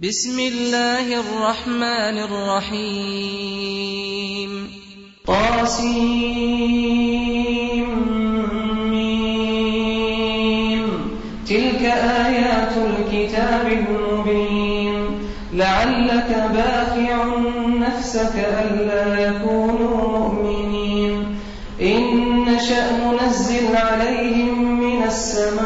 بسم الله الرحمن الرحيم. طاسيم تلك آيات الكتاب المبين. لعلك باخع نفسك ألا يكونوا مؤمنين. إن نشأ ننزل عليهم من السماء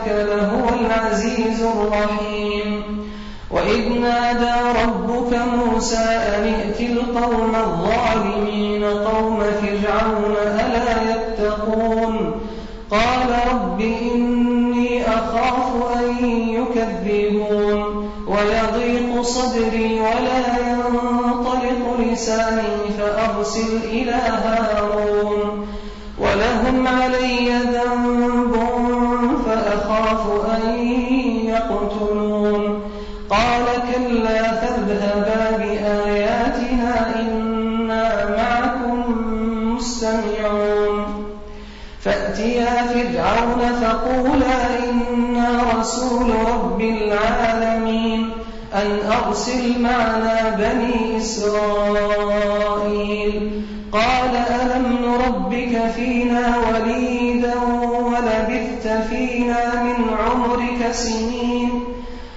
ربك لهو العزيز الرحيم. وإذ نادى ربك موسى أن ائت القوم الظالمين قوم فرعون ألا يتقون. قال رب إني أخاف أن يكذبون. ويضيق صدري ولا ينطلق لساني فأرسل إلى هارون فاذهبا بآياتنا إنا معكم مستمعون. فأتيا فرعون فقولا إنا رسول رب العالمين أن أرسل معنا بني إسرائيل. قال ألم نربك فينا وليدا ولبثت فينا من عمرك سنين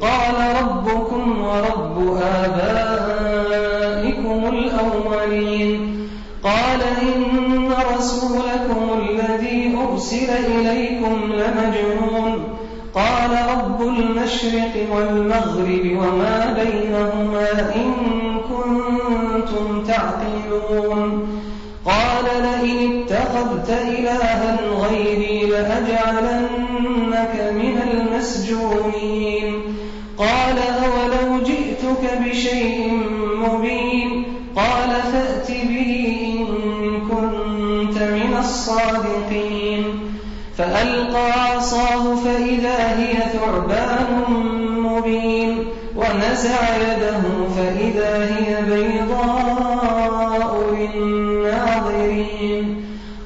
قال ربكم ورب آبائكم الأولين. قال إن رسولكم الذي أرسل إليكم لمجنون. قال رب المشرق والمغرب وما بينهما إن كنتم تعقلون. قال لئن اتخذت إلها غيري لأجعلنك من المسجونين. قال أولو جئتك بشيء مبين قال فأت به إن كنت من الصادقين فألقى عصاه فإذا هي ثعبان مبين ونزع يده فإذا هي بيضاء للناظرين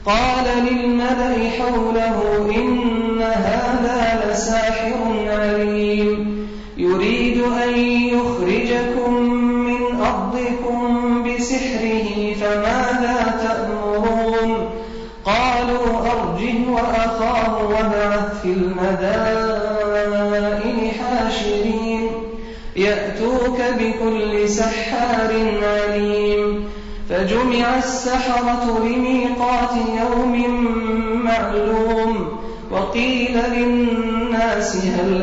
قال للملأ حوله إن هذا لساحر عليم يريد أن يخرجكم من أرضكم بسحره فماذا تأمرون؟ قالوا أرجه وأخاه وابعث في المدائن حاشرين. يأتوك بكل سحار عليم. فجمع السحرة لميقات يوم معلوم. وقيل للناس هل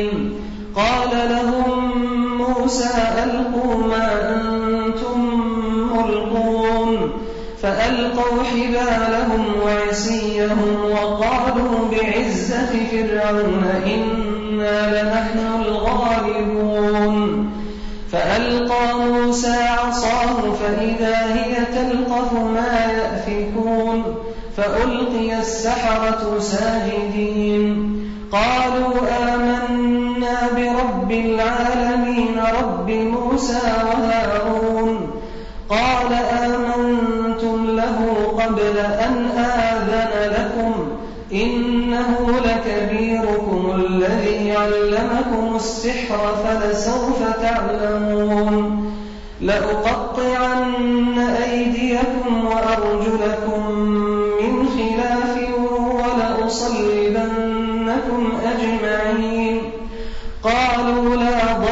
قال لهم موسى ألقوا ما أنتم ملقون فألقوا حبالهم وعصيهم وقالوا بعزة فرعون إنا لنحن الغالبون فألقى موسى عصاه فإذا هي تلقف ما يأفكون فألقي السحرة ساجدين قالوا آمنا برب العالمين رب موسى وهارون قال آمنتم له قبل أن آذن لكم إنه لكبيركم الذي علمكم السحر فلسوف تعلمون لأقطعن أيديكم وأرجلكم من خلاف ولأصلبنكم أجمعين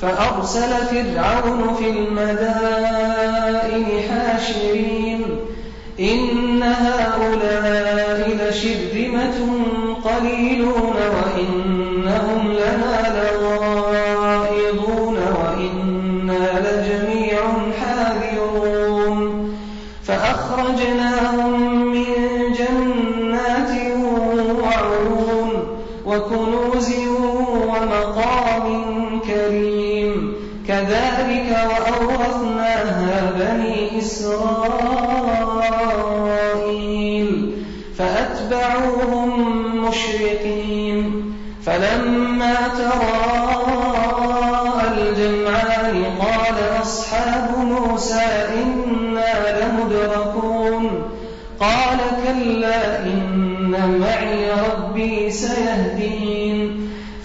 فأرسل فرعون في المدائن حاشرين. إن هؤلاء لشرذمة قليلون وإنهم لنا لغائظون وإنا لجميع حاذرون. فأخرجناهم كذلك وأورثناها بني إسرائيل فأتبعوهم مشرقين. فلما تراءى الجمعان قال أصحاب موسى إنا لمدركون. قال كلا إن معي ربي سيهدين.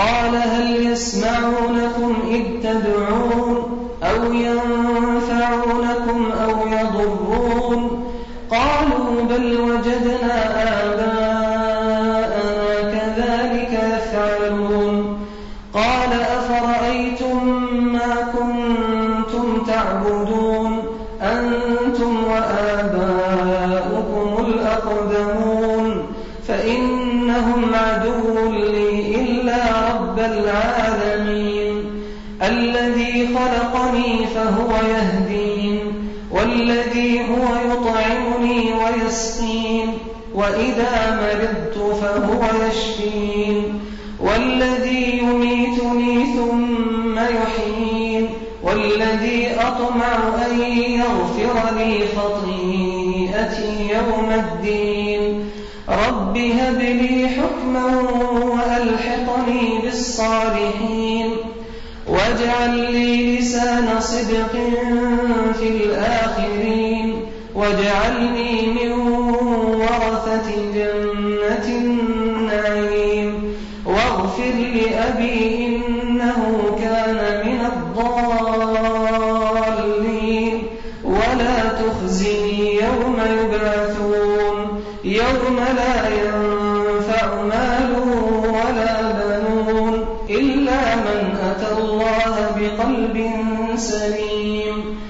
قال هل يسمعونكم إذ تدعون أو ينفعونكم والذي هو يطعمني ويسقين وإذا مرضت فهو يشفين. والذي يميتني ثم يحيين والذي أطمع أن يغفر لي خطيئتي يوم الدين. رب هب لي حكما وألحقني بالصالحين. واجعل لي لسان صدق في الآخرين واجعلني من ورثة جنة النعيم. واغفر لأبي إنه كان من الضالين. ولا تخزني يوم يبعثون. يوم لا ينفع مال ولا بنون إلا من أتى الله بقلب قلب سليم.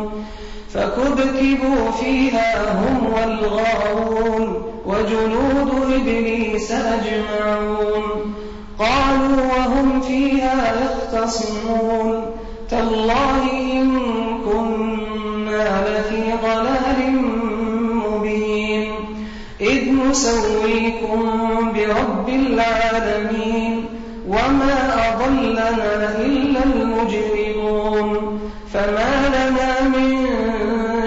فكبكبوا فيها هم والغاوون وجنود إبليس أجمعون قالوا وهم فيها يختصمون تالله إن كنا لفي ضلال مبين إذ نسويكم برب العالمين وما أضلنا إلا المجرمون فما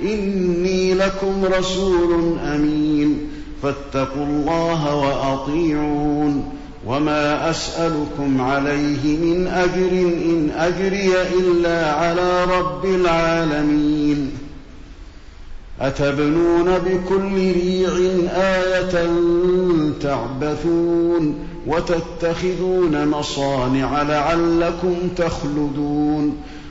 إني لكم رسول أمين. فاتقوا الله وأطيعون. وما أسألكم عليه من أجر إن أجري إلا على رب العالمين. أتبنون بكل ريع آية تعبثون وتتخذون مصانع لعلكم تخلدون.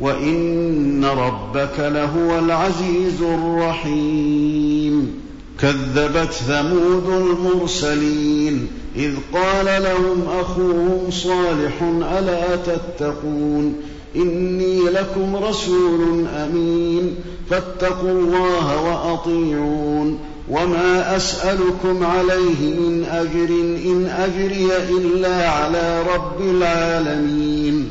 وإن ربك لهو العزيز الرحيم. كذبت ثمود المرسلين إذ قال لهم أخوهم صالح ألا تتقون؟ إني لكم رسول أمين. فاتقوا الله وأطيعون. وما أسألكم عليه من أجر إن أجري إلا على رب العالمين.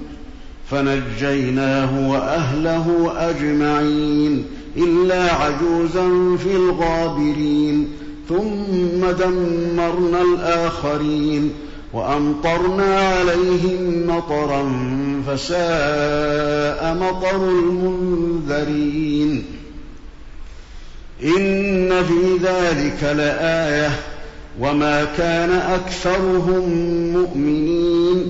فنجيناه وأهله أجمعين إلا عجوزا في الغابرين ثم دمرنا الآخرين وأمطرنا عليهم مطرا فساء مطر المنذرين. إن في ذلك لآية وما كان أكثرهم مؤمنين.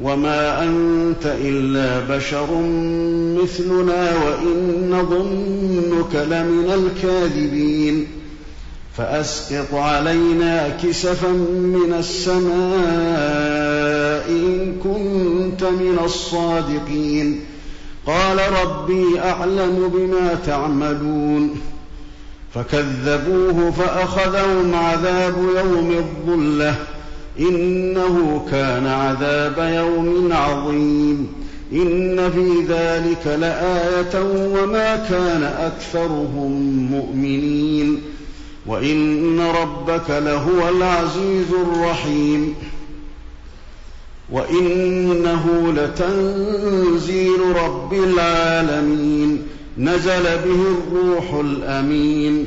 وما أنت إلا بشر مثلنا وإن نظنك لمن الكاذبين فأسقط علينا كسفا من السماء إن كنت من الصادقين قال ربي أعلم بما تعملون فكذبوه فأخذهم عذاب يوم الظلة إنه كان عذاب يوم عظيم. إن في ذلك لآية وما كان أكثرهم مؤمنين. وإن ربك لهو العزيز الرحيم. وإنه لتنزيل رب العالمين. نزل به الروح الأمين.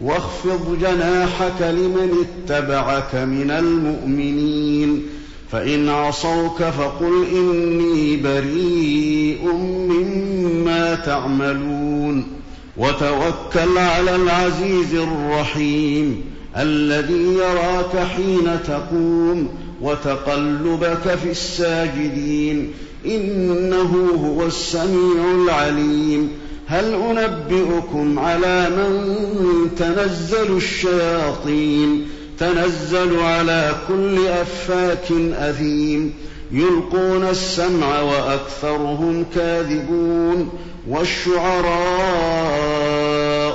واخفض جناحك لمن اتبعك من المؤمنين. فإن عصوك فقل إني بريء مما تعملون. وتوكل على العزيز الرحيم الذي يراك حين تقوم وتقلبك في الساجدين. إنه هو السميع العليم. هل أنبئكم على من تنزل الشياطين؟ تنزل على كل أفاك أثيم. يلقون السمع وأكثرهم كاذبون. والشعراء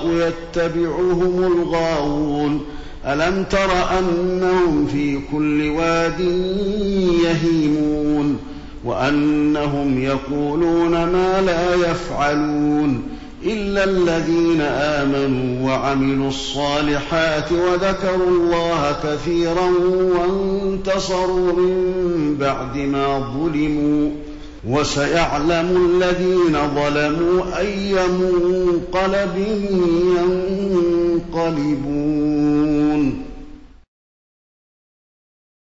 يتبعهم الغاوون. ألم تر أنهم في كل واد يهيمون؟ وأنهم يقولون ما لا يفعلون إلا الذين آمنوا وعملوا الصالحات وذكروا الله كثيرا وانتصروا من بعد ما ظلموا وسيعلم الذين ظلموا أي منقلب ينقلبون